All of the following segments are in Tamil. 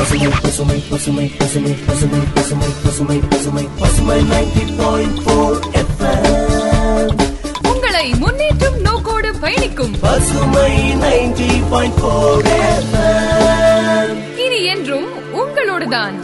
பசுமை பசுமை பசுமை பசுமை பசுமை பசுமை பசுமை பசுமை பசுமை நைன்டி பாயிண்ட் போர் உங்களை முன்னேற்றும் நோக்கோடு பயணிக்கும். பசுமை நைன்டி பாயிண்ட் போர் இனி என்றும் உங்களோடுதான்.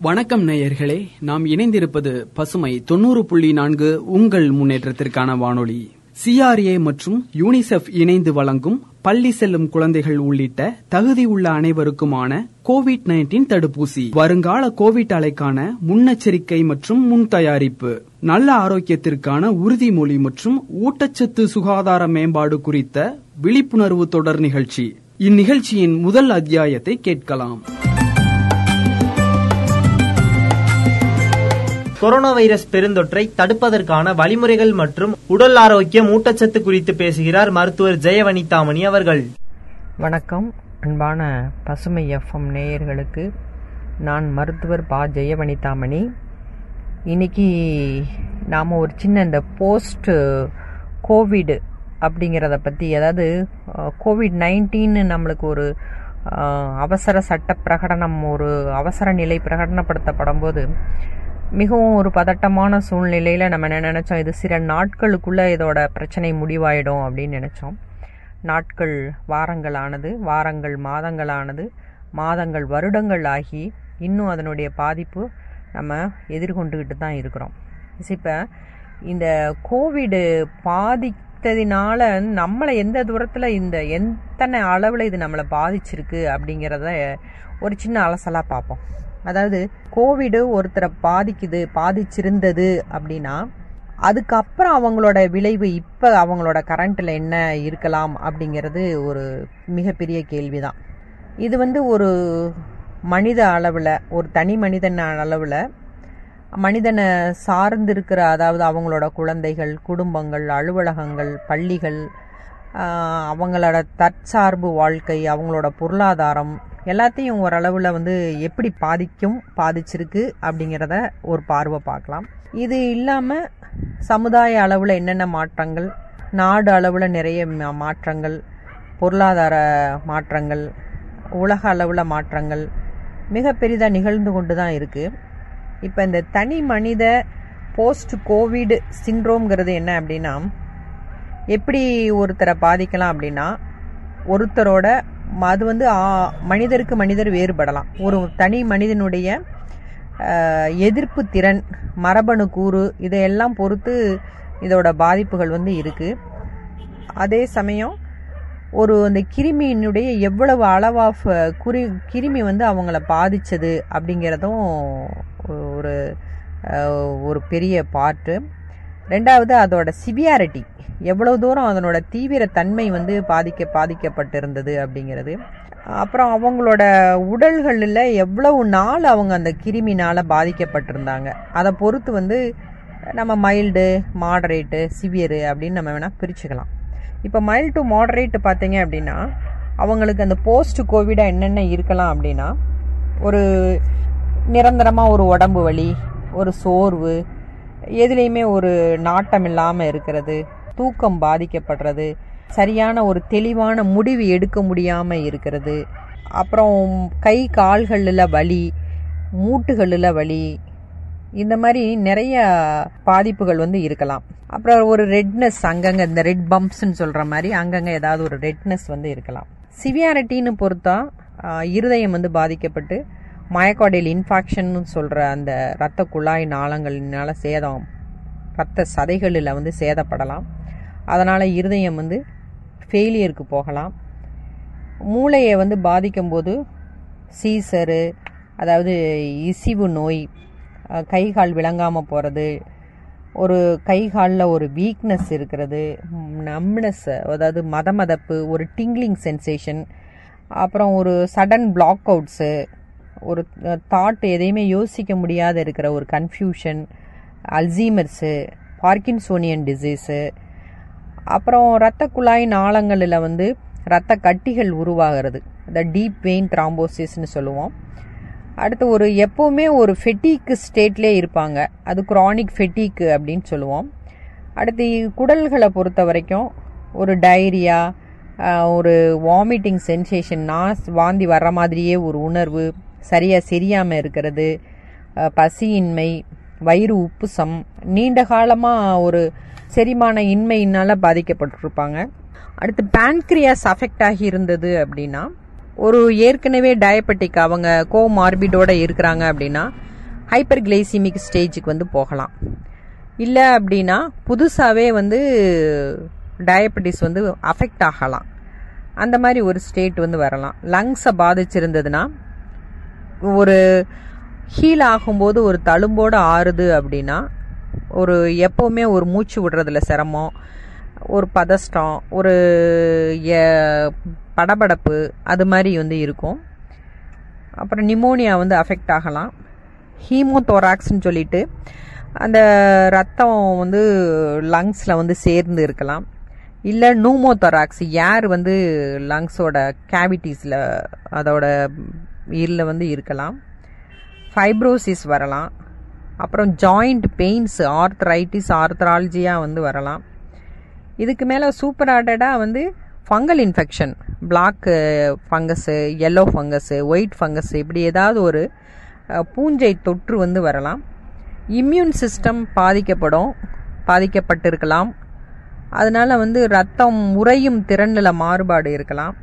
வணக்கம் நேயர்களே நாம் இணைந்திருப்பது பசுமை தொண்ணூறு புள்ளி நான்கு உங்கள் முன்னேற்றத்திற்கான வானொலி. சிஆர்ஏ மற்றும் யூனிசெஃப் இணைந்து வழங்கும் பள்ளி செல்லும் குழந்தைகள் உள்ளிட்ட தகுதியுள்ள அனைவருக்குமான கோவிட் நைன்டீன் தடுப்பூசி. வருங்கால கோவிட் அலைக்கான முன்னெச்சரிக்கை மற்றும் முன் தயாரிப்பு. நல்ல ஆரோக்கியத்திற்கான உறுதிமொழி மற்றும் ஊட்டச்சத்து சுகாதார மேம்பாடு குறித்த விழிப்புணர்வு தொடர் நிகழ்ச்சி. இந்நிகழ்ச்சியின் முதல் அத்தியாயத்தை கேட்கலாம். கொரோனா வைரஸ் பெருந்தொற்றை தடுப்பதற்கான வழிமுறைகள் மற்றும் உடல் ஆரோக்கியம் ஊட்டச்சத்து குறித்து பேசுகிறார் மருத்துவர் ஜெயவனிதாமணி அவர்கள். வணக்கம். அன்பான பசுமை எஃப்எம் நேயர்களுக்கு நான் மருத்துவர் பா. ஜெயவனிதாமணி. இன்னைக்கு நாம் ஒரு சின்ன இந்த போஸ்ட் கோவிடு அப்படிங்கிறத பற்றி அதாவது கோவிட் நைன்டீன்னு நம்மளுக்கு ஒரு அவசர சட்ட பிரகடனம் ஒரு அவசர நிலை பிரகடனப்படுத்தப்படும் போது மிகவும் ஒரு பதட்டமான சூழ்நிலையில் நம்ம என்ன நினச்சோம்? இது சில நாட்களுக்குள்ளே இதோட பிரச்சனை முடிவாயிடும் அப்படின்னு நினச்சோம். நாட்கள் வாரங்கள் ஆனது வாரங்கள் மாதங்கள் ஆனது மாதங்கள் வருடங்கள் ஆகி இன்னும் அதனுடைய பாதிப்பு நம்ம எதிர்கொண்டுக்கிட்டு தான் இருக்கிறோம். இப்போ இந்த கோவிடு பாதித்ததினால நம்மளை எந்த தூரத்தில் இந்த எத்தனை அளவில் இது நம்மளை பாதிச்சிருக்கு அப்படிங்கிறத ஒரு சின்ன அலசலாக பார்ப்போம். அதாவது கோவிடு ஒருத்தரை பாதிக்குது பாதிச்சிருந்தது அப்படின்னா அதுக்கப்புறம் அவங்களோட விளைவு இப்போ அவங்களோட கரண்ட்டில் என்ன இருக்கலாம் அப்படிங்கிறது ஒரு மிகப்பெரிய கேள்விதான். இது வந்து ஒரு மனித அளவில் ஒரு தனி மனிதன் அளவில் மனிதனை சார்ந்திருக்கிற அதாவது அவங்களோட குழந்தைகள் குடும்பங்கள் அலுவலகங்கள் பள்ளிகள் அவங்களோட தற்சார்பு வாழ்க்கை அவங்களோட பொருளாதாரம் எல்லாத்தையும் ஓரளவில் வந்து எப்படி பாதிக்கும் பாதிச்சிருக்கு அப்படிங்கிறத ஒரு பார்வை பார்க்கலாம். இது இல்லாமல் சமுதாய அளவில் என்னென்ன மாற்றங்கள் நாடு அளவில் நிறைய மாற்றங்கள் பொருளாதார மாற்றங்கள் உலக அளவில் மாற்றங்கள் மிக பெரிதாக நிகழ்ந்து கொண்டு தான் இருக்குது இப்போ இந்த தனி மனித போஸ்ட் கோவிட் சிண்ட்ரோம்ங்கிறது என்ன அப்படின்னா எப்படி ஒருத்தரை பாதிக்கலாம் அப்படின்னா ஒருத்தரோட அது வந்து மனிதருக்கு மனிதர் வேறுபடலாம். ஒரு தனி மனிதனுடைய எதிர்ப்பு திறன் மரபணு கூறு இதையெல்லாம் பொறுத்து இதோட பாதிப்புகள் வந்து இருக்குது அதே சமயம் ஒரு அந்த கிருமியினுடைய எவ்வளவு அளவா குறி கிருமி வந்து அவங்கள பாதிச்சது அப்படிங்கிறதும் ஒரு ஒரு பெரிய பார்ட்டு ரெண்டாவது அதோட சிவியாரிட்டி. எவ்வளவு தூரம் அதனோட தீவிர தன்மை வந்து பாதிக்க பாதிக்கப்பட்டிருந்தது அப்படிங்கிறது. அப்புறம் அவங்களோட உடல்களில் எவ்வளவு நாள் அவங்க அந்த கிருமினால பாதிக்கப்பட்டிருந்தாங்க. அதை பொறுத்து வந்து நம்ம மைல்டு மாடரேட்டு சிவியரு அப்படின்னு நம்ம வேணால் பிரிச்சுக்கலாம். இப்போ மைல்டு டு மாடரேட் பார்த்தீங்க அப்படின்னா அவங்களுக்கு அந்த போஸ்ட் கோவிடாக என்னென்ன இருக்கலாம் அப்படின்னா ஒரு நிரந்தரமாக ஒரு உடம்பு வலி ஒரு சோர்வு எதுலேயுமே ஒரு நாட்டம் இல்லாமல் இருக்கிறது தூக்கம் பாதிக்கப்படுறது சரியான ஒரு தெளிவான முடிவு எடுக்க முடியாமல் இருக்கிறது. அப்புறம் கை கால்களில் வலி மூட்டுகளில் வலி இந்த மாதிரி நிறைய பாதிப்புகள் வந்து இருக்கலாம். அப்புறம் ஒரு ரெட்னஸ் அங்கங்கே இந்த ரெட் பம்ப்ஸ்ன்னு சொல்கிற மாதிரி அங்கங்கே ஏதாவது ஒரு ரெட்னஸ் வந்து இருக்கலாம். சிவியாரிட்டின்னு பொறுத்தா இருதயம் வந்து பாதிக்கப்பட்டு மயக்கோடையில் இன்ஃபாக்ஷன் சொல்கிற அந்த இரத்த குழாய் நாளங்களினால் சேதம் இரத்த சதைகளில் வந்து சேதப்படலாம். அதனால் இருதயம் வந்து ஃபெயிலியருக்கு போகலாம். மூளையை வந்து பாதிக்கும்போது சீசரு அதாவது இசிவு நோய் கை கால் விளங்காமல் போகிறது ஒரு கை காலில் ஒரு வீக்னஸ் இருக்கிறது நம்னஸ் அதாவது மத மதப்பு ஒரு டிங்லிங் சென்சேஷன் அப்புறம் ஒரு சடன் பிளாக் அவுட்ஸு ஒரு தாட் எதையுமே யோசிக்க முடியாத இருக்கிற ஒரு கன்ஃபியூஷன் அல்சீமர்ஸு பார்க்கின்சோனியன் டிசீஸு அப்புறம் இரத்த குழாய் நாளங்களில் வந்து இரத்த கட்டிகள் உருவாகிறது. இந்த டீப் வெயின் த்ராம்போசிஸ்னு சொல்லுவோம். அடுத்து ஒரு எப்போவுமே ஒரு ஃபெட்டிக் ஸ்டேட்லேயே இருப்பாங்க. அது குரானிக் ஃபெட்டிக் அப்படின்னு சொல்லுவோம். அடுத்து குடல்களை பொறுத்த வரைக்கும் ஒரு டைரியா ஒரு வாமிட்டிங் சென்சேஷன் நாஸ் வாந்தி வர்ற மாதிரியே ஒரு உணர்வு சரியாக செரியாமல் இருக்கிறது பசியின்மை வயிறு உப்புசம் நீண்ட காலமாக ஒரு செரிமான இன்மையினால் பாதிக்கப்பட்டிருப்பாங்க. அடுத்து பேன்க்ரியாஸ் அஃபெக்ட் ஆகி இருந்தது அப்படின்னா ஒரு ஏற்கனவே டயபெட்டிக் அவங்க கோ மார்பிடோட இருக்கிறாங்க அப்படின்னா ஹைப்பர் கிளைசிமிக் ஸ்டேஜுக்கு வந்து போகலாம். இல்லை அப்படின்னா புதுசாகவே வந்து டயபெட்டிஸ் வந்து அஃபெக்ட் ஆகலாம். அந்த மாதிரி ஒரு ஸ்டேட் வந்து வரலாம். லங்ஸை பாதிச்சிருந்ததுன்னா ஒரு ஹீல் ஆகும்போது ஒரு தழும்போடு ஆறுது அப்படின்னா ஒரு எப்போவுமே ஒரு மூச்சு விடுறதுல சிரமம் ஒரு பதஷ்டம் ஒரு எ- படபடப்பு அது மாதிரி வந்து இருக்கும். அப்புறம் நிமோனியா வந்து அஃபெக்ட் ஆகலாம். ஹீமோதோராக்ஸ்ன்னு சொல்லிட்டு அந்த ரத்தம் வந்து லங்ஸில் வந்து சேர்ந்து இருக்கலாம். இல்லை நூமோதொராக்ஸ் ஏர் வந்து லங்ஸோட கேவிட்டிஸில் அதோட இதில் வந்து இருக்கலாம். ஃபைப்ரோசிஸ் வரலாம். அப்புறம் ஜாயிண்ட் பெயின்ஸ் ஆர்த்ரைட்டிஸ் ஆர்த்ராலஜியாக வந்து வரலாம். இதுக்கு மேலே சூப்பர் ஆடடாக வந்து fungal infection black fungus yellow fungus white fungus இப்படி ஏதாவது ஒரு uh, பூஞ்சை தொற்று வந்து வரலாம். இம்யூன் சிஸ்டம் பாதிக்கப்படும் பாதிக்கப்பட்டிருக்கலாம். அதனால் வந்து ரத்தம் உறையும் திறனில் மாறுபாடு இருக்கலாம்.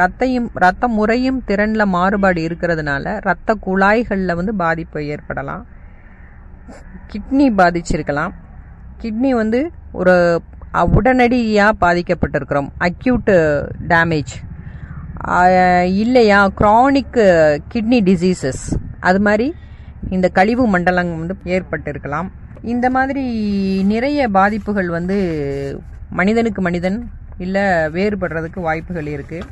ரத்தையும் ரத்த முறையும் திறனில் மாறுபாடு இருக்கிறதுனால ரத்த குழாய்களில் வந்து பாதிப்பு ஏற்படலாம். கிட்னி பாதிச்சிருக்கலாம். கிட்னி வந்து ஒரு உடனடியாக பாதிக்கப்பட்டிருக்கிறோம். Acute damage. இல்லையா? Chronic kidney diseases. அது மாதிரி இந்த கழிவு மண்டலம் வந்து ஏற்பட்டிருக்கலாம். இந்த மாதிரி நிறைய பாதிப்புகள் வந்து மனிதனுக்கு மனிதன் இல்லை வேறுபடுறதுக்கு வாய்ப்புகள் இருக்குது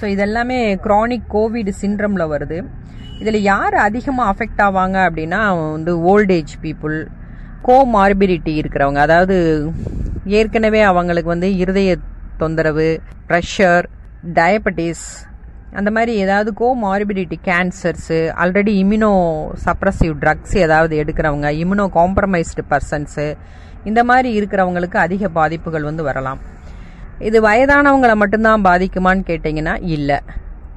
ஸோ இதெல்லாமே க்ரானிக் கோவிட் சிண்ட்ரமில் வருது. இதில் யார் அதிகமாக அஃபெக்ட் ஆவாங்க அப்படின்னா வந்து ஓல்டேஜ் பீப்புள் கோ மார்பிலிட்டி இருக்கிறவங்க. அதாவது ஏற்கனவே அவங்களுக்கு வந்து இருதய தொந்தரவு ப்ரெஷர் டயபெட்டிஸ் அந்த மாதிரி ஏதாவது comorbidity cancers already immunosuppressive drugs ஏதாவது எடுக்கிறவங்க இம்யூனோ காம்ப்ரமைஸ்டு பர்சன்ஸு இந்த மாதிரி இருக்கிறவங்களுக்கு அதிக பாதிப்புகள் வந்து வரலாம். இது வயதானவங்களை மட்டும்தான் பாதிக்குமான்னு கேட்டிங்கன்னா இல்லை.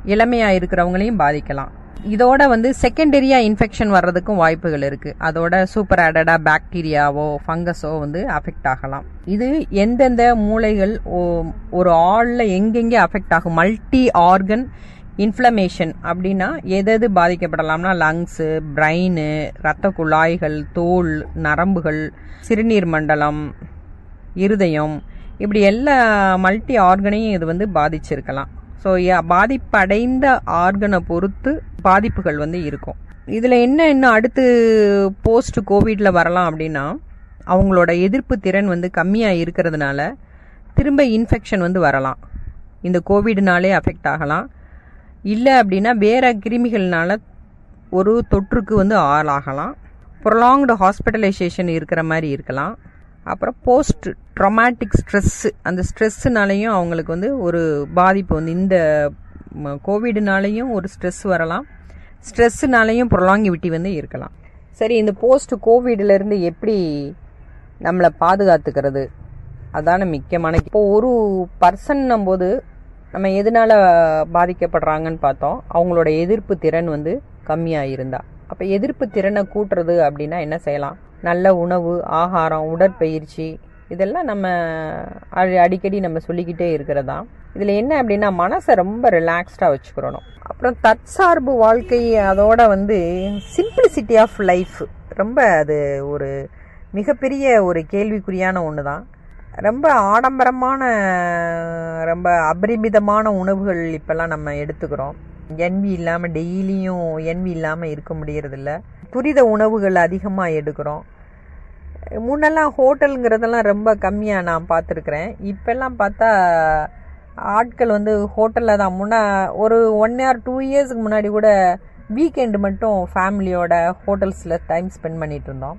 இளமையாக இருக்கிறவங்களையும் பாதிக்கலாம். இதோட வந்து செகண்டரியா இன்ஃபெக்ஷன் வர்றதுக்கும் வாய்ப்புகள் இருக்கு. அதோட சூப்பர் ஆடடா பாக்டீரியாவோ ஃபங்கஸோ வந்து அஃபெக்ட் ஆகலாம். இது எந்தெந்த மூளைகள் ஓ- ஒரு ஆள்ல எங்கெங்கே அஃபெக்ட் ஆகும்? மல்டி ஆர்கன் இன்ஃப்ளமேஷன் அப்படின்னா எதெது எது பாதிக்கப்படலாம்னா லங்ஸு பிரெயின் ரத்த குழாய்கள் தோல் நரம்புகள் சிறுநீர் மண்டலம் இருதயம் இப்படி எல்லா மல்டி ஆர்கனையும் இது வந்து பாதிச்சிருக்கலாம். ஸோ பாதிப்படைந்த ஆர்கனை பொறுத்து பாதிப்புகள் வந்து இருக்கும். இதில் என்ன இன்னும் அடுத்து போஸ்ட் கோவிட்ல வரலாம் அப்படின்னா அவங்களோட எதிர்ப்பு திறன் வந்து கம்மியாக இருக்கிறதுனால திரும்ப இன்ஃபெக்ஷன் வந்து வரலாம். இந்த கோவிட்னாலே அஃபெக்ட் ஆகலாம். இல்லை அப்படின்னா வேற கிருமிகள்னால ஒரு தொற்றுக்கு வந்து ஆளாகலாம். ப்ரொலாங்டு ஹாஸ்பிட்டலைசேஷன் இருக்கிற மாதிரி இருக்கலாம். அப்புறம் போஸ்ட் ட்ரொமாட்டிக் ஸ்ட்ரெஸ்ஸு அந்த ஸ்ட்ரெஸ்ஸுனாலையும் அவங்களுக்கு வந்து ஒரு பாதிப்பு வந்து இந்த கோவிடுனாலையும் ஒரு ஸ்ட்ரெஸ் வரலாம். ஸ்ட்ரெஸ்ஸுனாலையும் ப்ரொலாங்கிவிட்டி வந்து இருக்கலாம். சரி இந்த போஸ்ட் கோவிட்லேருந்து எப்படி நம்மளை பாதுகாத்துக்கிறது? அதான முக்கியமான இப்போ ஒரு பர்சன்னும்போது போது நம்ம எதனால் பாதிக்கப்படுறாங்கன்னு பார்த்தோம். அவங்களோட எதிர்ப்பு திறன் வந்து கம்மியாக இருந்தா அப்போ எதிர்ப்பு திறனை கூட்டுறது அப்படின்னா என்ன செய்யலாம்? நல்ல உணவு ஆகாரம் உடற்பயிற்சி இதெல்லாம் நம்ம அடி- அடிக்கடி நம்ம சொல்லிக்கிட்டே இருக்கிறதா? இதில் என்ன அப்படின்னா மனசை ரொம்ப ரிலாக்ஸ்டாக வச்சுக்கிறணும் அப்புறம் தற்சார்பு வாழ்க்கை அதோட வந்து சிம்பிளிசிட்டி ஆஃப் லைஃப் ரொம்ப அது ஒரு மிகப்பெரிய ஒரு கேள்விக்குறியான ஒன்று தான் ரொம்ப ஆடம்பரமான ரொம்ப அபரிமிதமான உணவுகள் இப்போல்லாம் நம்ம எடுத்துக்கிறோம். என்வி இல்லாமல் டெய்லியும் என்வி இல்லாமல் இருக்க முடியறதில்ல. துரித உணவுகள் அதிகமாக எடுக்கிறோம். முன்னெல்லாம் ஹோட்டலுங்கிறதெல்லாம் ரொம்ப கம்மியாக நான் பார்த்துருக்குறேன். இப்போல்லாம் பார்த்தா ஆட்கள் வந்து ஹோட்டலில் தான். முன்னே ஒரு ஒன் ஆர் டூ இயர்ஸ்க்கு முன்னாடி கூட வீக்கெண்டு மட்டும் ஃபேமிலியோட ஹோட்டல்ஸில் டைம் ஸ்பெண்ட் பண்ணிட்டு இருந்தோம்.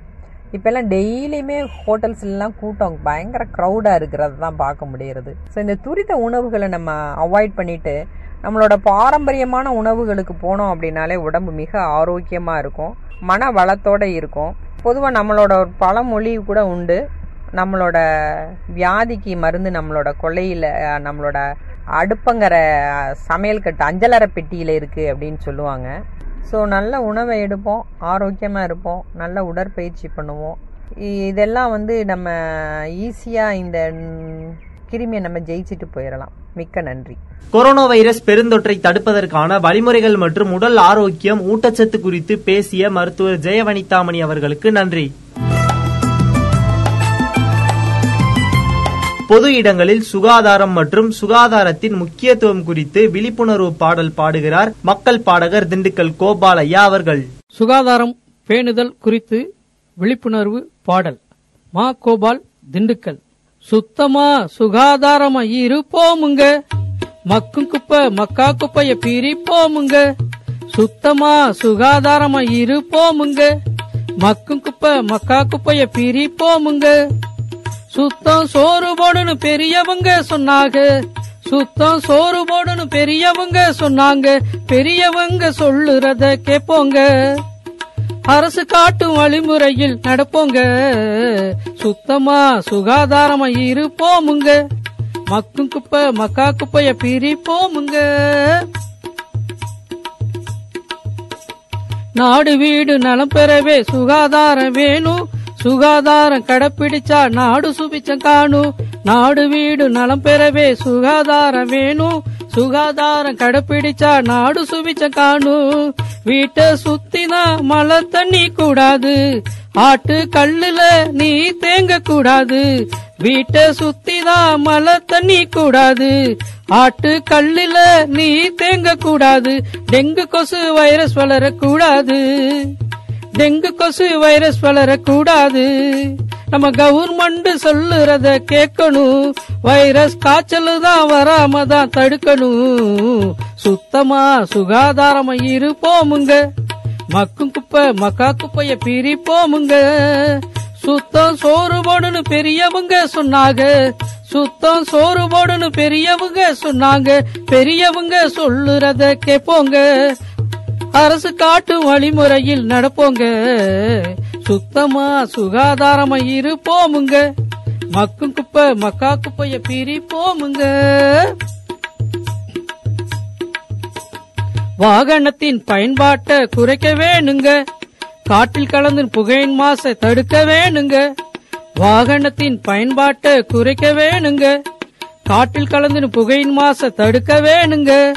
இப்போல்லாம் டெய்லியுமே ஹோட்டல்ஸ்லாம் கூட்டம் பயங்கர க்ரௌடாக இருக்கிறது தான் பார்க்க முடிகிறது. ஸோ இந்த துரித உணவுகளை நம்ம அவாய்ட் பண்ணிவிட்டு நம்மளோட பாரம்பரியமான உணவுகளுக்கு போனோம் அப்படின்னாலே உடம்பு மிக ஆரோக்கியமாக இருக்கும். மன வளத்தோட இருக்கும். பொதுவாக நம்மளோட ஒரு பழமொழி கூட உண்டு. நம்மளோட வியாதிக்கு மருந்து நம்மளோட கொள்ளையில் நம்மளோட அடுப்பங்கிற சமையல் கட்டு அஞ்சலரை பெட்டியில் இருக்குது அப்படின்னு சொல்லுவாங்க. ஸோ நல்ல உணவை எடுப்போம். ஆரோக்கியமாக இருப்போம். நல்ல உடற்பயிற்சி பண்ணுவோம். இதெல்லாம் வந்து நம்ம ஈஸியாக இந்த கிருமியை நம்ம ஜெயிச்சிட்டு போயிடலாம் மிக்க நன்றி. கொரோனா வைரஸ் பெருந்தொற்றை தடுப்பதற்கான வழிமுறைகள் மற்றும் உடல் ஆரோக்கியம் ஊட்டச்சத்து குறித்து பேசிய மருத்துவர் ஜெயவனிதாமணி அவர்களுக்கு நன்றி. பொது இடங்களில் சுகாதாரம் மற்றும் சுகாதாரத்தின் முக்கியத்துவம் குறித்து விழிப்புணர்வு பாடல் பாடுகிறார் மக்கள் பாடகர் திண்டுக்கல் கோபாலையா அவர்கள். சுகாதாரம் பேணுதல் குறித்து விழிப்புணர்வு பாடல். மா கோபால் திண்டுக்கல். சுத்தமா சுகாதாரமா இருப்போமுங்க. மக்கும் குப்பை மக்கா குப்பைய பிரிப்போமுங்க. சுத்தமா சுகாதாரமா இருப்போமுங்க. மக்கும் குப்பை மக்கா குப்பைய பிரிப்போமுங்க. சுத்தம் சோறு போடுன்னு பெரியவங்க சொன்னாங்க. சுத்தம் சோறு போடுன்னு பெரியவங்க சொன்னாங்க. பெரியவங்க சொல்லுறத கேப்போங்க. அரசு காட்டும் வழிமுறையில் நடப்போங்க. சுத்தமா சுகாதாரமா இருப்போமுங்க. மக்கும் குப்பை மக்கா குப்பைய பிரிப்போமுங்க. நாடு வீடு நலம் பெறவே சுகாதாரம் வேணும். சுகாதாரம் கடைப்பிடிச்சா நாடு சுபிச்சம் காணும். நாடு வீடு நலம் பெறவே சுகாதாரம் வேணும். சுகாதாரம் கடைப்பிடிச்சா நாடு சுவிச்ச காணும் வீட்டை சுத்தினா மழை தண்ணி கூடாது. ஆட்டு கல்லுல நீ தேங்க கூடாது. வீட்டை சுத்திதான் மழை தண்ணி கூடாது. ஆட்டு கல்லுல நீ தேங்க கூடாது. டெங்கு கொசு வைரஸ் வளரக்கூடாது. டெங்கு கொசு வைரஸ் வளரக்கூடாது. நம்ம கவர்மெண்ட் சொல்லுறத கேட்கணும். வைரஸ் காய்ச்சல் தான் வராம தான் தடுக்கணும். சுத்தமா சுகாதாரமா இருப்போமுங்க. மக்கும் குப்பை மக்கா குப்பைய பிரிப்போமுங்க. சுத்தம் சோறு போடுன்னு பெரியவங்க சொன்னாங்க. சுத்தம் சோறு போடுன்னு பெரியவங்க சொன்னாங்க. பெரியவங்க சொல்லுறத கேட்போங்க. அரசு காட்டு வழிமுறையில் நடப்போங்க. சுத்தமா சுகாதாரமா இருப்போமுங்க மக்கும் குப்பை மக்கா குப்பைய பிரிப்போமுங்க வாகனத்தின் பயன்பாட்டை குறைக்க வேணுங்க. காற்றில் கலந்து புகையின் மாசை தடுக்க வேணுங்க. வாகனத்தின் பயன்பாட்டை குறைக்க வேணுங்க. காற்றில் கலந்து புகையின் மாசை தடுக்க வேணுங்க.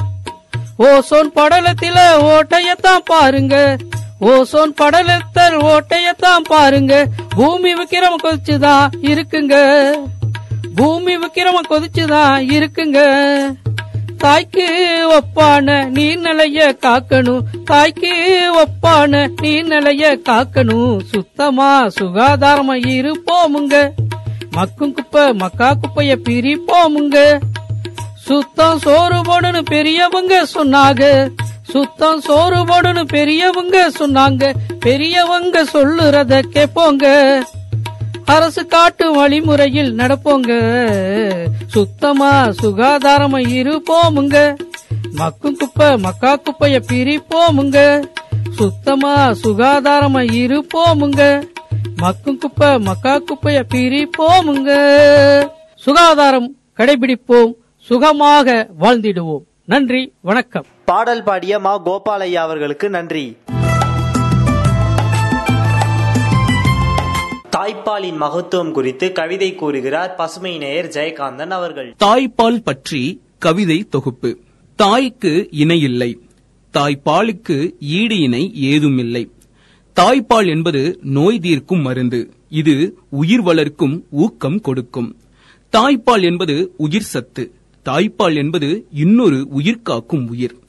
ஓசோன் படலத்தில ஓட்டையத்தான் பாருங்க. ஓசோன் படலத்தில் ஓட்டையத்தான் பாருங்க. பூமி விக்கிரம கொதிச்சுதான் இருக்குங்க. பூமி விக்கிரம கொதிச்சுதான் இருக்குங்க. தாய்க்கு ஒப்பான நீர்நிலைய காக்கணும். தாய்க்கு ஒப்பான நீர்நிலைய காக்கணும். சுத்தமா சுகாதாரமா இருப்போமுங்க. மக்கும் குப்பை மக்கா குப்பைய பிரிப்போமுங்க. சுத்தம் சோறு போடுன்னு பெரியவங்க சொன்னாங்க. சுத்தம் சோறு போடுன்னு பெரியவங்க சொன்னாங்க. பெரியவங்க சொல்லுறத கேட்போங்க அரசு காட்டு வழிமுறையில் நடப்போங்க. சுத்தமா சுகாதாரமா இருப்போமுங்க. மக்கும் குப்பை மக்கா குப்பைய பிரிப்போமுங்க. சுத்தமா சுகாதாரமா இருப்போமுங்க. மக்கும் குப்பை மக்கா குப்பைய பிரிப்போமுங்க. சுகாதாரம் கடைபிடிப்போம். சுகமாக வாழ்ந்திடுவோம். நன்றி வணக்கம். பாடல் பாடிய மா கோபாலையா அவர்களுக்கு நன்றி. தாய்ப்பாலின் மகத்துவம் குறித்து கவிதை கூறுகிறார் பசுமை நேயர் ஜெயகாந்தன் அவர்கள். தாய்ப்பால் பற்றி கவிதை தொகுப்பு. தாய்க்கு இணையில்லை தாய்ப்பாலுக்கு ஈடு இணை ஏதுமில்லை தாய்ப்பால் என்பது நோய் தீர்க்கும் மருந்து. இது உயிர் வளர்க்கும் ஊக்கம் கொடுக்கும். தாய்ப்பால் என்பது உயிர் சத்து. தாய்ப்பால் என்பது இன்னொரு உயிர் காக்கும் உயிர்.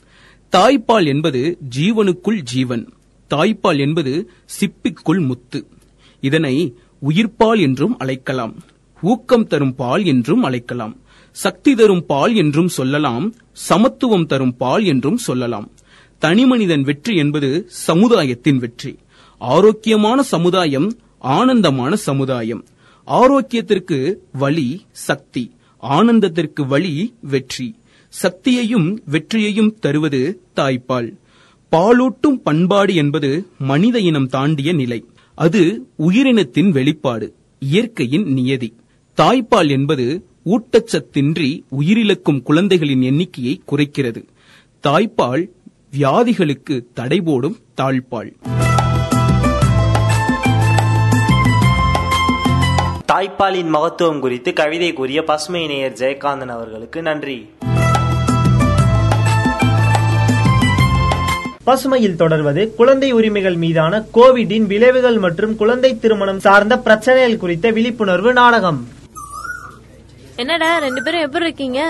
தாய்ப்பால் என்பது ஜீவனுக்குள் ஜீவன். தாய்ப்பால் என்பது சிப்பிக்குள் முத்து. இதனை உயிர்ப்பால் என்றும் அழைக்கலாம். ஊக்கம் தரும் பால் என்றும் அழைக்கலாம். சக்தி தரும் பால் என்றும் சொல்லலாம். சமத்துவம் தரும் பால் என்றும் சொல்லலாம். தனிமனிதன் வெற்றி என்பது சமுதாயத்தின் வெற்றி. ஆரோக்கியமான சமுதாயம் ஆனந்தமான சமுதாயம். ஆரோக்கியத்திற்கு வழி சக்தி. ஆனந்தத்திற்கு வழி வெற்றி. சக்தியையும் வெற்றியையும் தருவது தாய்ப்பால். பாலூட்டும் பண்பாடு என்பது மனித இனம் தாண்டிய நிலை. அது உயிரினத்தின் வெளிப்பாடு இயற்கையின் நியதி. தாய்ப்பால் என்பது ஊட்டச்சத்தின்றி உயிரிழக்கும் குழந்தைகளின் எண்ணிக்கையை குறைக்கிறது. தாய்ப்பால் வியாதிகளுக்கு தடை போடும் தாழ்பால் தாய்ப்பாலின் மகத்துவம் குறித்து கவிதை கூறிய பசுமை நேயர் ஜெயகாந்தன் அவர்களுக்கு நன்றி. பசுமையில் தொடர்வது குழந்தை உரிமைகள் மீதான கோவிடின் விளைவுகள் மற்றும் குழந்தை திருமணம் சார்ந்த பிரச்சனைகள் குறித்த விழிப்புணர்வு நாடகம். என்னடா ரெண்டு பேரும் எப்படி இருக்கீங்க?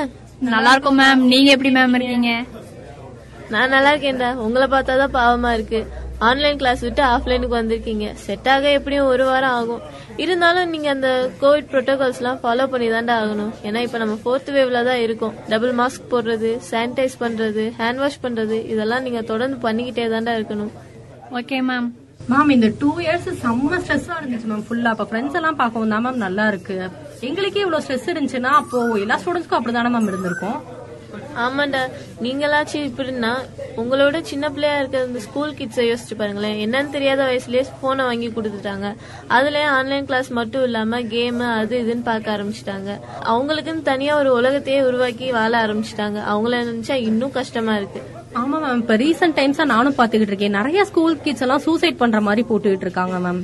நல்லா இருக்கும் மேம் நீங்க எப்படி மேம் இருக்கீங்க? நான் நல்லா இருக்கேன்டா. உங்களை பார்த்தாதான் பாவமா இருக்கு. ஆன்லைன் கிளாஸ் விட்டு ஆஃப்லைனுக்கு வந்திருக்கீங்க. செட் ஆக எப்படியும் ஒரு வாரம் ஆகும். இருந்தாலும் நீங்க அந்த கோவிட் ப்ரோட்டோகால்ஸ் எல்லாம் ஃபாலோ பண்ணி தான்டா ஆகணும். ஏன்னா இப்ப நம்ம ஃபோர்த் வேவ்ல தான் இருக்கோம். டபுள் மாஸ்க் போடுறது சானிடைஸ் பண்றது ஹேண்ட் வாஷ் பண்றது இதெல்லாம் நீங்க தொடர்ந்து பண்ணிக்கிட்டே தான்டா இருக்கணும். ஓகே மேம் மேம் இந்த டூ இயர்ஸ் செம்ம ஸ்ட்ரெஸ்ஸா இருந்துச்சு மேம் ஃபுல்லா அப்ப ஃப்ரெண்ட்ஸ் எல்லாம் பார்க்கவும் தான் மேம் நல்லா இருக்கு. எங்களுக்கே இவ்வளவு ஸ்ட்ரெஸ் இருந்துச்சுன்னா அப்போ எல்லா ஸ்டூடெண்ட்ஸ்க்கும் அப்படிதானே மேம் இருந்திருக்கும். ஆமாண்டா. நீங்களாச்சும் இப்படின்னா உங்களோட சின்ன பிள்ளையா இருக்கிற இந்த ஸ்கூல் கிட்ஸை யோசிச்சு பாருங்களேன். என்னன்னு தெரியாத வயசுலயே போனை வாங்கி கொடுத்துட்டாங்க. அதுலயே ஆன்லைன் கிளாஸ் மட்டும் இல்லாம கேம் அது இதுன்னு பார்க்க ஆரம்பிச்சிட்டாங்க. அவங்களுக்குன்னு தனியா ஒரு உலகத்தையே உருவாக்கி வாழ ஆரம்பிச்சிட்டாங்க. அவங்கள நினைச்சா இன்னும் கஷ்டமா இருக்கு. ஆமா மேம் இப்ப ரீசெண்ட் டைம்ஸா நானும் பாத்துக்கிட்டு இருக்கேன். நிறைய ஸ்கூல் கிட்ஸ் எல்லாம் சூசைட் பண்ற மாதிரி போட்டுக்கிட்டு இருக்காங்க மேம்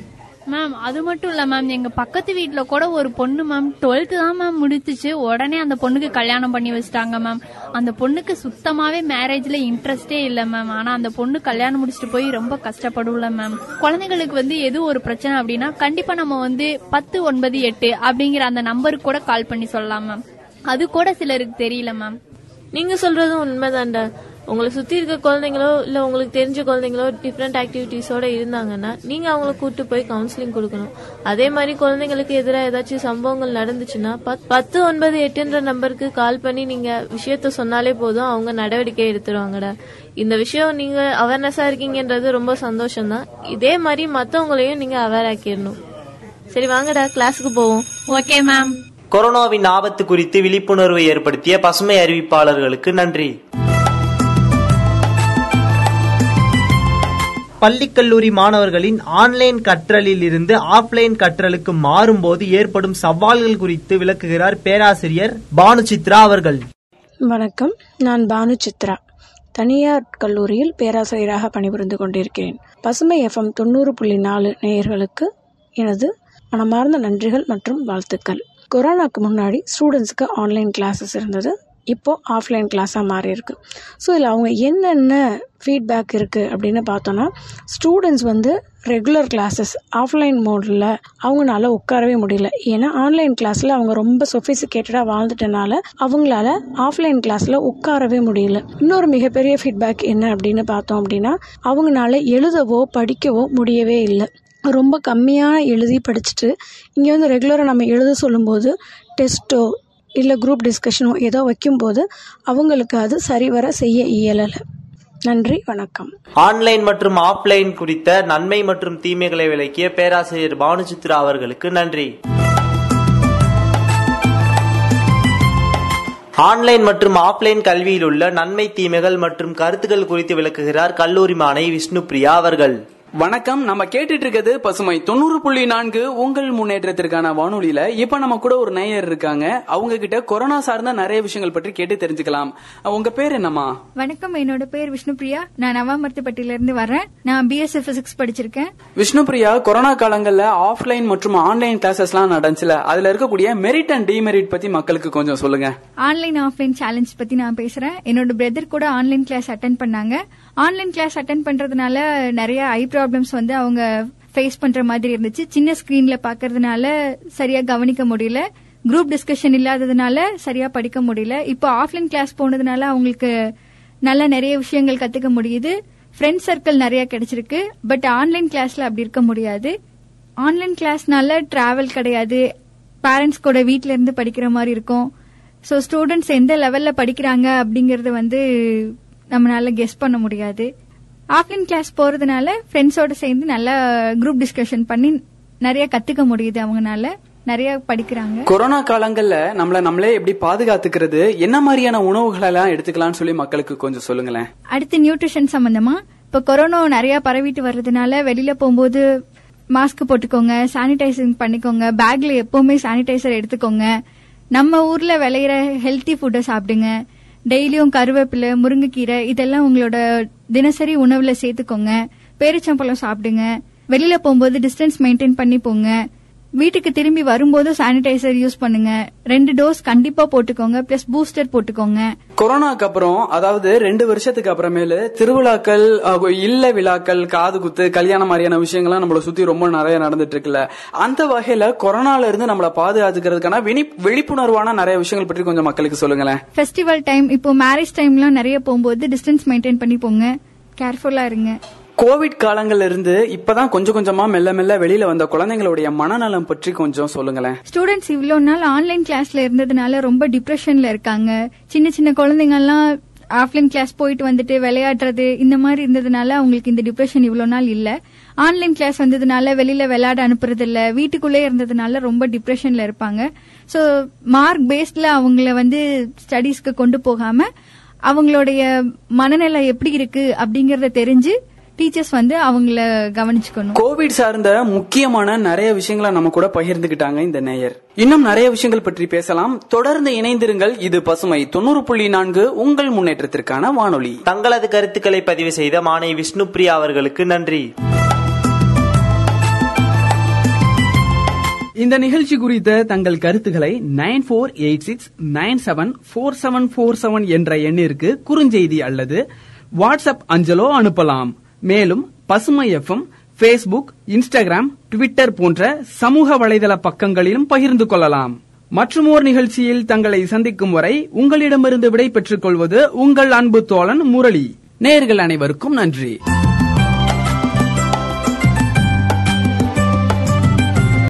மேம் அது மட்டும் இல்ல மேம் எங்க பக்கத்து வீட்டுல கூட ஒரு பொண்ணு மேம் டுவெல்த் தான் மேம் முடிச்சுச்சு. உடனே அந்த பொண்ணுக்கு கல்யாணம் பண்ணி வச்சிட்டாங்க மேம் அந்த பொண்ணுக்கு சுத்தமாவே மேரேஜ்ல இன்ட்ரெஸ்டே இல்ல மேம் ஆனா அந்த பொண்ணு கல்யாணம் முடிச்சுட்டு போய் ரொம்ப கஷ்டப்படும்ல மேம் குழந்தைங்களுக்கு வந்து எது ஒரு பிரச்சனை அப்படின்னா கண்டிப்பா நம்ம வந்து பத்து ஒன்பது எட்டு அப்படிங்கிற அந்த நம்பருக்கு கூட கால் பண்ணி சொல்லலாம் மேம் அது கூட சிலருக்கு தெரியல மேம் நீங்க சொல்றதும் உண்மைதான்டா. உங்களை சுத்தி இருக்க குழந்தைங்களோ இல்ல உங்களுக்கு தெரிஞ்ச குழந்தைங்களோ டிஃப்ரெண்ட் ஆக்டிவிட்டிஸோட இருந்தாங்கன்னா நீங்க அவங்கள கூட்டு போய் கவுன்சிலிங் கொடுக்கணும். அதே மாதிரி குழந்தைங்களுக்கு எதிராக ஏதாச்சும் சம்பவங்கள் நடந்துச்சுன்னா பத்- பத்து ஒன்பது எட்டுன்ற நம்பருக்கு கால் பண்ணி நீங்க விஷயத்த சொன்னாலே போதும் அவங்க நடவடிக்கை எடுத்துருவாங்கடா. இந்த விஷயம் நீங்க அவேர்னஸா இருக்கீங்கன்றது ரொம்ப சந்தோஷம் தான் இதே மாதிரி மத்தவங்களையும் நீங்க அவேர் ஆக்கிடணும். சரி வாங்கடா கிளாஸுக்கு போவோம். ஓகே மேம் கொரோனாவின் ஆபத்து குறித்து விழிப்புணர்வு ஏற்படுத்திய பசுமை அறிவிப்பாளர்களுக்கு நன்றி. பள்ளி கல்லூரி மாணவர்களின் ஆன்லைன் கற்றலில் இருந்து ஆஃப்லைன் கற்றலுக்கு மாறும்போது ஏற்படும் சவால்கள் குறித்து விளக்குகிறார் பேராசிரியர் பானுசித்ரா அவர்கள். வணக்கம். நான் பானு சித்ரா தனியார் கல்லூரியில் பேராசிரியராக பணிபுரிந்து கொண்டிருக்கிறேன். பசுமை எஃப்எம் தொண்ணூறு புள்ளி நாலு நேயர்களுக்கு எனது மனமார்ந்த நன்றிகள் மற்றும் வாழ்த்துக்கள். கொரோனாக்கு முன்னாடி ஸ்டூடெண்ட்ஸுக்கு ஆன்லைன் கிளாஸஸ் இருந்தது. இப்போது ஆஃப்லைன் கிளாஸாக மாறி இருக்கு. ஸோ இதில் அவங்க என்னென்ன ஃபீட்பேக் இருக்குது அப்படின்னு பார்த்தோன்னா ஸ்டூடெண்ட்ஸ் வந்து ரெகுலர் கிளாஸஸ் ஆஃப்லைன் மோடில் அவங்களால உட்காரவே முடியல. ஏன்னா ஆன்லைன் கிளாஸில் அவங்க ரொம்ப சொஃபிசிகேட்டடாக வாழ்ந்துட்டனால அவங்களால ஆஃப்லைன் கிளாஸில் உட்காரவே முடியல. இன்னொரு மிகப்பெரிய ஃபீட்பேக் என்ன அப்படின்னு பார்த்தோம் அப்படின்னா அவங்களால எழுதவோ படிக்கவோ முடியவே இல்லை. ரொம்ப கம்மியாக எழுதி படிச்சுட்டு இங்கே வந்து ரெகுலராக நம்ம எழுத சொல்லும்போது டெஸ்ட்டோ இல்லை குரூப் டிஸ்கஷனோ ஏதோ வைக்கும்போது அவங்களுக்கு அது சரிவர செய்ய இயலலை. நன்றி வணக்கம். ஆன்லைன் மற்றும் ஆஃப்லைன் குறித்த நன்மை மற்றும் தீமைகளை விளக்கிய பேராசிரியர் பானுசித்ரா அவர்களுக்கு நன்றி. ஆன்லைன் மற்றும் ஆஃப்லைன் கல்வியில் உள்ள நன்மை தீமைகள் மற்றும் கருத்துக்கள் குறித்து விளக்குகிறார் கல்லூரி மாணவி விஷ்ணுபிரியா அவர்கள். வணக்கம். நம்ம கேட்டுட்டு இருக்கிறது பசுமை தொண்ணூறு புள்ளி நான்கு. உங்கள் முன்னேற்றத்திற்கான வானொலியில இப்ப நம்ம கூட ஒரு நேயர் இருக்காங்க. அவங்க கிட்ட கொரோனா சார்ந்த நிறைய விஷயங்கள் பற்றி கேட்டு தெரிஞ்சுக்கலாம். உங்க பேர் என்னம்மா? வணக்கம். என்னோட பேர் விஷ்ணுபிரியா. நான் நவாமர்த்திப்பட்டியில இருந்து வரேன் நான் பிஎஸ்சி பிசிக்ஸ் படிச்சிருக்கேன். விஷ்ணுபிரியா கொரோனா காலங்கள்ல ஆஃப்லைன் மற்றும் ஆன்லைன் கிளாஸஸ் எல்லாம் நடந்துச்சுல. அதுல இருக்கக்கூடிய மெரிட் அண்ட் டிமெரிட் பத்தி மக்களுக்கு கொஞ்சம் சொல்லுங்க. ஆன்லைன் ஆஃப்லைன் சேலஞ்ச் பத்தி நான் பேசுறேன். என்னோட பிரதர் கூட ஆன்லைன் கிளாஸ் அட்டன் பண்ணாங்க. ஆன்லைன் கிளாஸ் அட்டன் பண்றதுனால நிறைய ஐ ப்ராப்ளம்ஸ் வந்து அவங்க ஃபேஸ் பண்ற மாதிரி இருந்துச்சு. சின்ன ஸ்கிரீன்ல பாக்குறதுனால சரியா கவனிக்க முடியல. குரூப் டிஸ்கஷன் இல்லாததுனால சரியா படிக்க முடியல. இப்போ ஆஃப்லைன் கிளாஸ் போனதுனால அவங்களுக்கு நல்ல நிறைய விஷயங்கள் கத்துக்க முடியுது. ஃப்ரெண்ட் சர்க்கிள் நிறைய கிடைச்சிருக்கு. பட் ஆன்லைன் கிளாஸ்ல அப்படி இருக்க முடியாது. ஆன்லைன் கிளாஸ்னால டிராவல் கிடையாது. பேரண்ட்ஸ் கூட வீட்ல இருந்து படிக்கிற மாதிரி இருக்கும். ஸோ ஸ்டூடெண்ட்ஸ் எந்த லெவல்ல படிக்கிறாங்க அப்படிங்கறது வந்து நம்மளால கெஸ் பண்ண முடியாது. ஆஃப்லைன் கிளாஸ் போறதுனால ஃப்ரெண்ட்ஸோட சேர்ந்து நல்லா குரூப் டிஸ்கஷன் பண்ணி நிறைய கத்துக்க முடியுது அவங்கனால. நிறைய படிக்கிறாங்க. கொரோனா காலங்கள்ல நம்மள நம்மளே எப்படி பாதுகாத்துக்கிறது என்ன மாதிரியான உணவுகள் எல்லாம் எடுத்துக்கலாம்னு சொல்லி மக்களுக்கு கொஞ்சம் சொல்லுங்களேன். அடுத்து நியூட்ரிஷன் சம்பந்தமா. இப்ப கொரோனா நிறைய பரவிட்டு வர்றதுனால வெளியில போகும்போது மாஸ்க் போட்டுக்கோங்க சானிடைசிங் பண்ணிக்கோங்க பேக்ல எப்பவுமே சானிடைசர் எடுத்துக்கோங்க. நம்ம ஊர்ல விளையிற ஹெல்த்தி ஃபுட்டை சாப்பிடுங்க. டெய்லியும் கருவேப்பிலை முருங்கைக்கீரை இதெல்லாம் உங்களோட தினசரி உணவுல சேர்த்துக்கோங்க. பேரிச்சம்பழம் சாப்பிடுங்க. வெளியில போகும்போது டிஸ்டன்ஸ் மெயின்டைன் பண்ணி போங்க. வீட்டுக்கு திரும்பி வரும்போது சானிடைசர் யூஸ் பண்ணுங்க. ரெண்டு டோஸ் கண்டிப்பா போட்டுக்கோங்க பிளஸ் பூஸ்டர் போட்டுக்கோங்க. கொரோனாக்கு அப்புறம் அதாவது ரெண்டு வருஷத்துக்கு அப்புறமேலு திருவிழாக்கள் இல்ல விழாக்கள் காது குத்து கல்யாணம் மாதிரியான விஷயங்கள்லாம் நம்மள சுத்தி ரொம்ப நிறைய நடந்துட்டு இருக்குல்ல அந்த வகையில கொரோனால இருந்து நம்மள பாதுகாத்துக்கிறதுக்கான வினி- விழிப்புணர்வான நிறைய விஷயங்கள் பற்றி கொஞ்சம் மக்களுக்கு சொல்லுங்களேன். ஃபெஸ்டிவல் டைம் இப்போ மேரேஜ் டைம்லாம் நிறைய போகும்போது டிஸ்டன்ஸ் மெயின்டைன் பண்ணி போங்க. கேர்ஃபுல்லா இருங்க. கோவிட் காலங்கள்ல இருந்து இப்பதான் கொஞ்சம் கொஞ்சமா மெல்ல மெல்ல வெளியில வந்த குழந்தைங்களுடைய மனநலம் பற்றி கொஞ்சம் சொல்லுங்களேன். ஸ்டூடெண்ட்ஸ் இவ்வளோ நாள் ஆன்லைன் கிளாஸ்ல இருந்ததுனால ரொம்ப டிப்ரெஷன்ல இருக்காங்க. சின்ன சின்ன குழந்தைங்கலாம் ஆஃப்லைன் கிளாஸ் போயிட்டு வந்துட்டு விளையாடுறது இந்த மாதிரி இருந்ததுனால அவங்களுக்கு இந்த டிப்ரெஷன் இவ்வளோ நாள் இல்ல. ஆன்லைன் கிளாஸ் வந்ததுனால வெளியில விளையாட அனுப்புறது இல்ல வீட்டுக்குள்ளே இருந்ததுனால ரொம்ப டிப்ரெஷன்ல இருப்பாங்க. ஸோ மார்க் பேஸ்ட்ல அவங்கள வந்து ஸ்டடீஸ்க்கு கொண்டு போகாம அவங்களுடைய மனநிலை எப்படி இருக்கு அப்படிங்கறத தெரிஞ்சு டீச்சர்ஸ் வந்து அவங்கள கவனிச்சுக்கணும். கோவிட் சார்ந்த முக்கியமான நிறைய விஷயங்களை நம்ம கூட பகிர்ந்துகிட்டாங்க இந்த நேயர். இன்னும் நிறைய விஷயங்கள் பற்றி பேசலாம். தொடர்ந்து இணைந்திருங்கள். இது பசுமை தொண்ணூறு புள்ளி நான்கு உங்கள் முன்னேற்றத்திற்கான வானொலி. தங்களது கருத்துக்களை பதிவு செய்த மாணவி விஷ்ணுபிரியா அவர்களுக்கு நன்றி. இந்த நிகழ்ச்சி குறித்த தங்கள் கருத்துக்களை nine four eight six nine seven four seven four seven என்ற எண்ணிற்கு குறுஞ்செய்தி அல்லது வாட்ஸ்அப் அஞ்சலோ அனுப்பலாம். மேலும் பசுமை எஃப்எம் ஃபேஸ்புக் இன்ஸ்டாகிராம் ட்விட்டர் போன்ற சமூக வலைதள பக்கங்களிலும் பகிர்ந்து கொள்ளலாம். மற்றும் ஓர் நிகழ்ச்சியில் தங்களை சந்திக்கும் வரை உங்களிடமிருந்து விடை பெற்றுக் கொள்வது உங்கள் அன்பு தோழன் முரளி. நேர்கள் அனைவருக்கும் நன்றி.